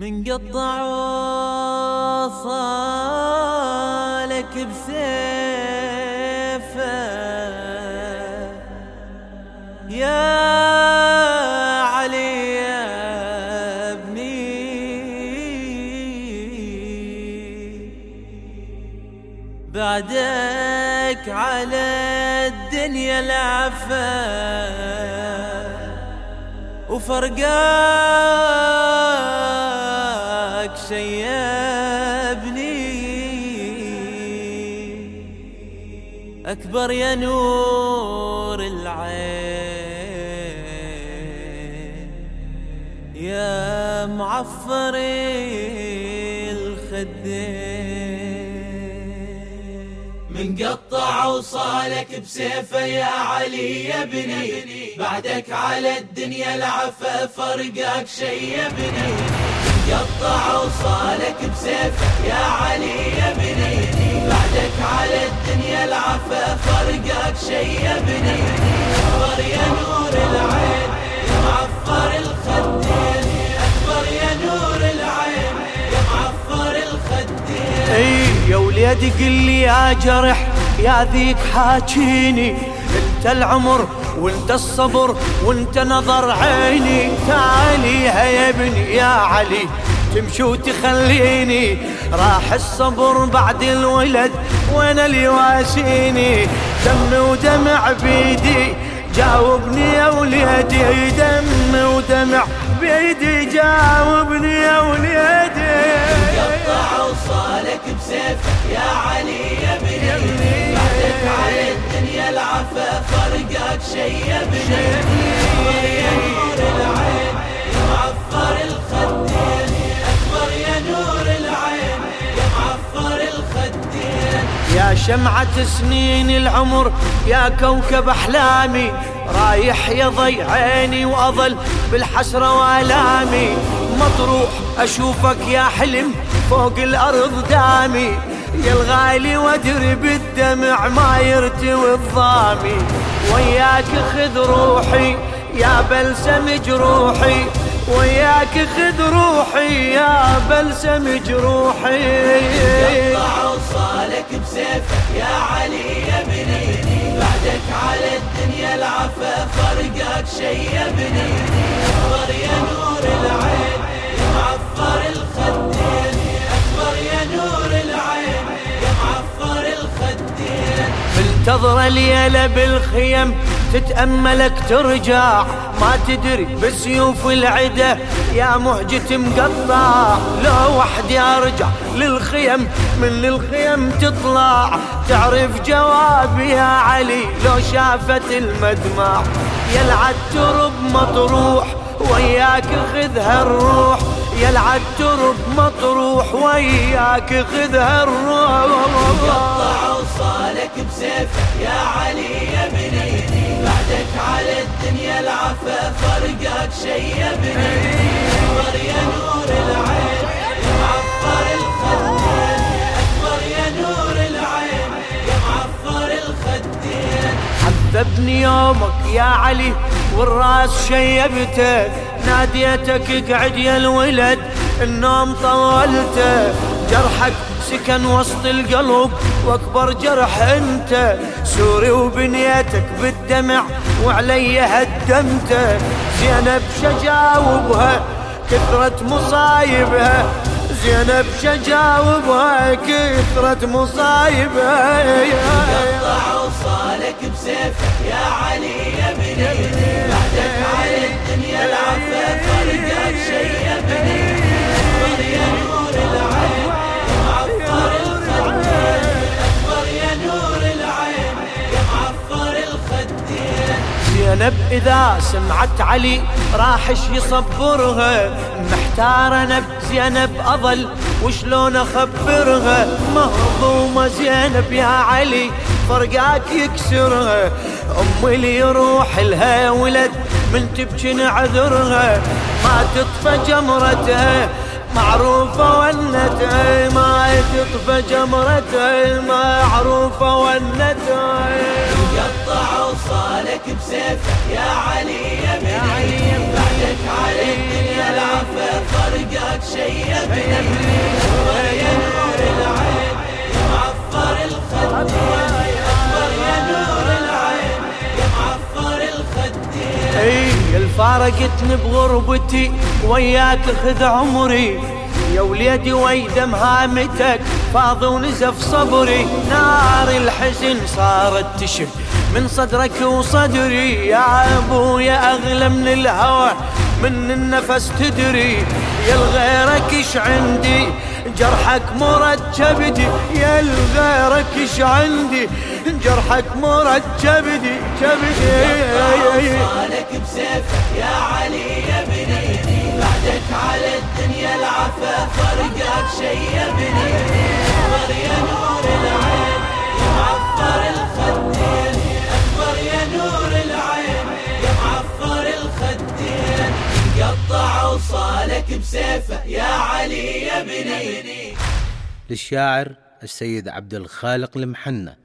من قطع وصالك بسيفه. يا علي يا ابني. بعدك على الدنيا العفا وفرقاك شيبني. أكبر يا نور العين يا معفر الخدين. من قطع وصالك بسيفه يا علي يا بني بعدك على الدنيا العفا فرقك شي يا بني من قطع وصالك بسيفه يا علي يا بني بعدك على الدنيا العفا فرقك شي يا بني أكبر يا نور العين يا معفر الخدين. أكبر يا نور العين يا معفر الخدين. يا وليدي قل لي يا جرح يا ذيك حاجيني. أنت العمر وانت الصبر وانت نظر عيني تعاليها يا ابني يا علي تمشي وتخليني. راح الصبر بعد الولد وين اللي يواسيني؟ دم ودمع بيدي جاوبني يا وليدي. دم ودمع بيدي جاوبني يا وليدي. قطع وصالك بسيفه يا علي يا بني بعدك على العفا فرقك شي يا يا نور العين يا معفر أكبر يا نور العين يا معفر يا شمعة سنين العمر يا كوكب أحلامي. رايح يضي عيني وأظل بالحسرة وآلامي. مطروح أشوفك يا حلم فوق الأرض دامي. يا الغالي وادري بالدمع ما يرتوي الضامي. وياك خذ روحي يا بلسم جروحي. وياك خذ روحي يا بلسم جروحي. قطع وصالك بسيفه يا علي يا بني بعدك على الدنيا العفا فرقك شي يا بني يا نور العين منتظرة ليلة بالخيم تتأملك ترجع. ما تدري بسيوف العدة يا مهجة مقطع. لو وحدي أرجع للخيم من الخيم تطلع. تعرف جوابي يا علي لو شافت المدمع. يلعد ترب مطروح وياك خذها الروح. يلعد ترب مطروح وياك خذها الروح. قطع وصالك بسيفه يا علي يا بني. بعدك على الدنيا العفا فرقك شي يا بني. أكبر يا نور العين يا معفر الخدين. أكبر يا نور العين يا معفر الخدين. عذبني يومك يا علي والراس شيبته ناديتك اقعد يا الولد النوم طولته. جرحك سكن وسط القلب وأكبر جرح أنت. سوري وبنيتك بالدمع وعلي هدمته. زينب شجاوبها كثرة مصايبها. زينب شجاوبها كثرة مصايبها. قطع وصالك بسيفه يا علي يا بني شي يا نور العين معفر الخدين اكبر يا نور العين يا معفر الخدين زينب إذا سمعت علي راحش يصبرها؟ محتار أنا بزينب أظل وشلون أخبرها؟ مهضومة زينب يا علي. فرقاك يكسرها أم اللي يروح لها ولد من تبكي نعذرها ما تطفى جمرتها معروفة ونتها ما تطفى جمرتها معروفة ونتها قطع وصالك بسيفه يا علي يا بعدك على الدنيا العفا فرقك شي شيبني اي الفارقتني بغربتي وياك خذ عمري. يا وليدي ويدم هامتك فاض ونزف صبري. نار الحزن صارت تشب من صدرك وصدري. يا أبويا أغلى من الهوى من النفس تدري. يا الغيرك إيش عندي؟ جرحك مركب دي يا الغيرك إيش عندي؟ جرحك مركب دي كبدي صالك بسيفك يا علي يا بني بعدك على الدنيا العفا فرقك شي يا بني وصالك بسيفه يا علي يا بني. للشاعر السيد عبد الخالق المحنة.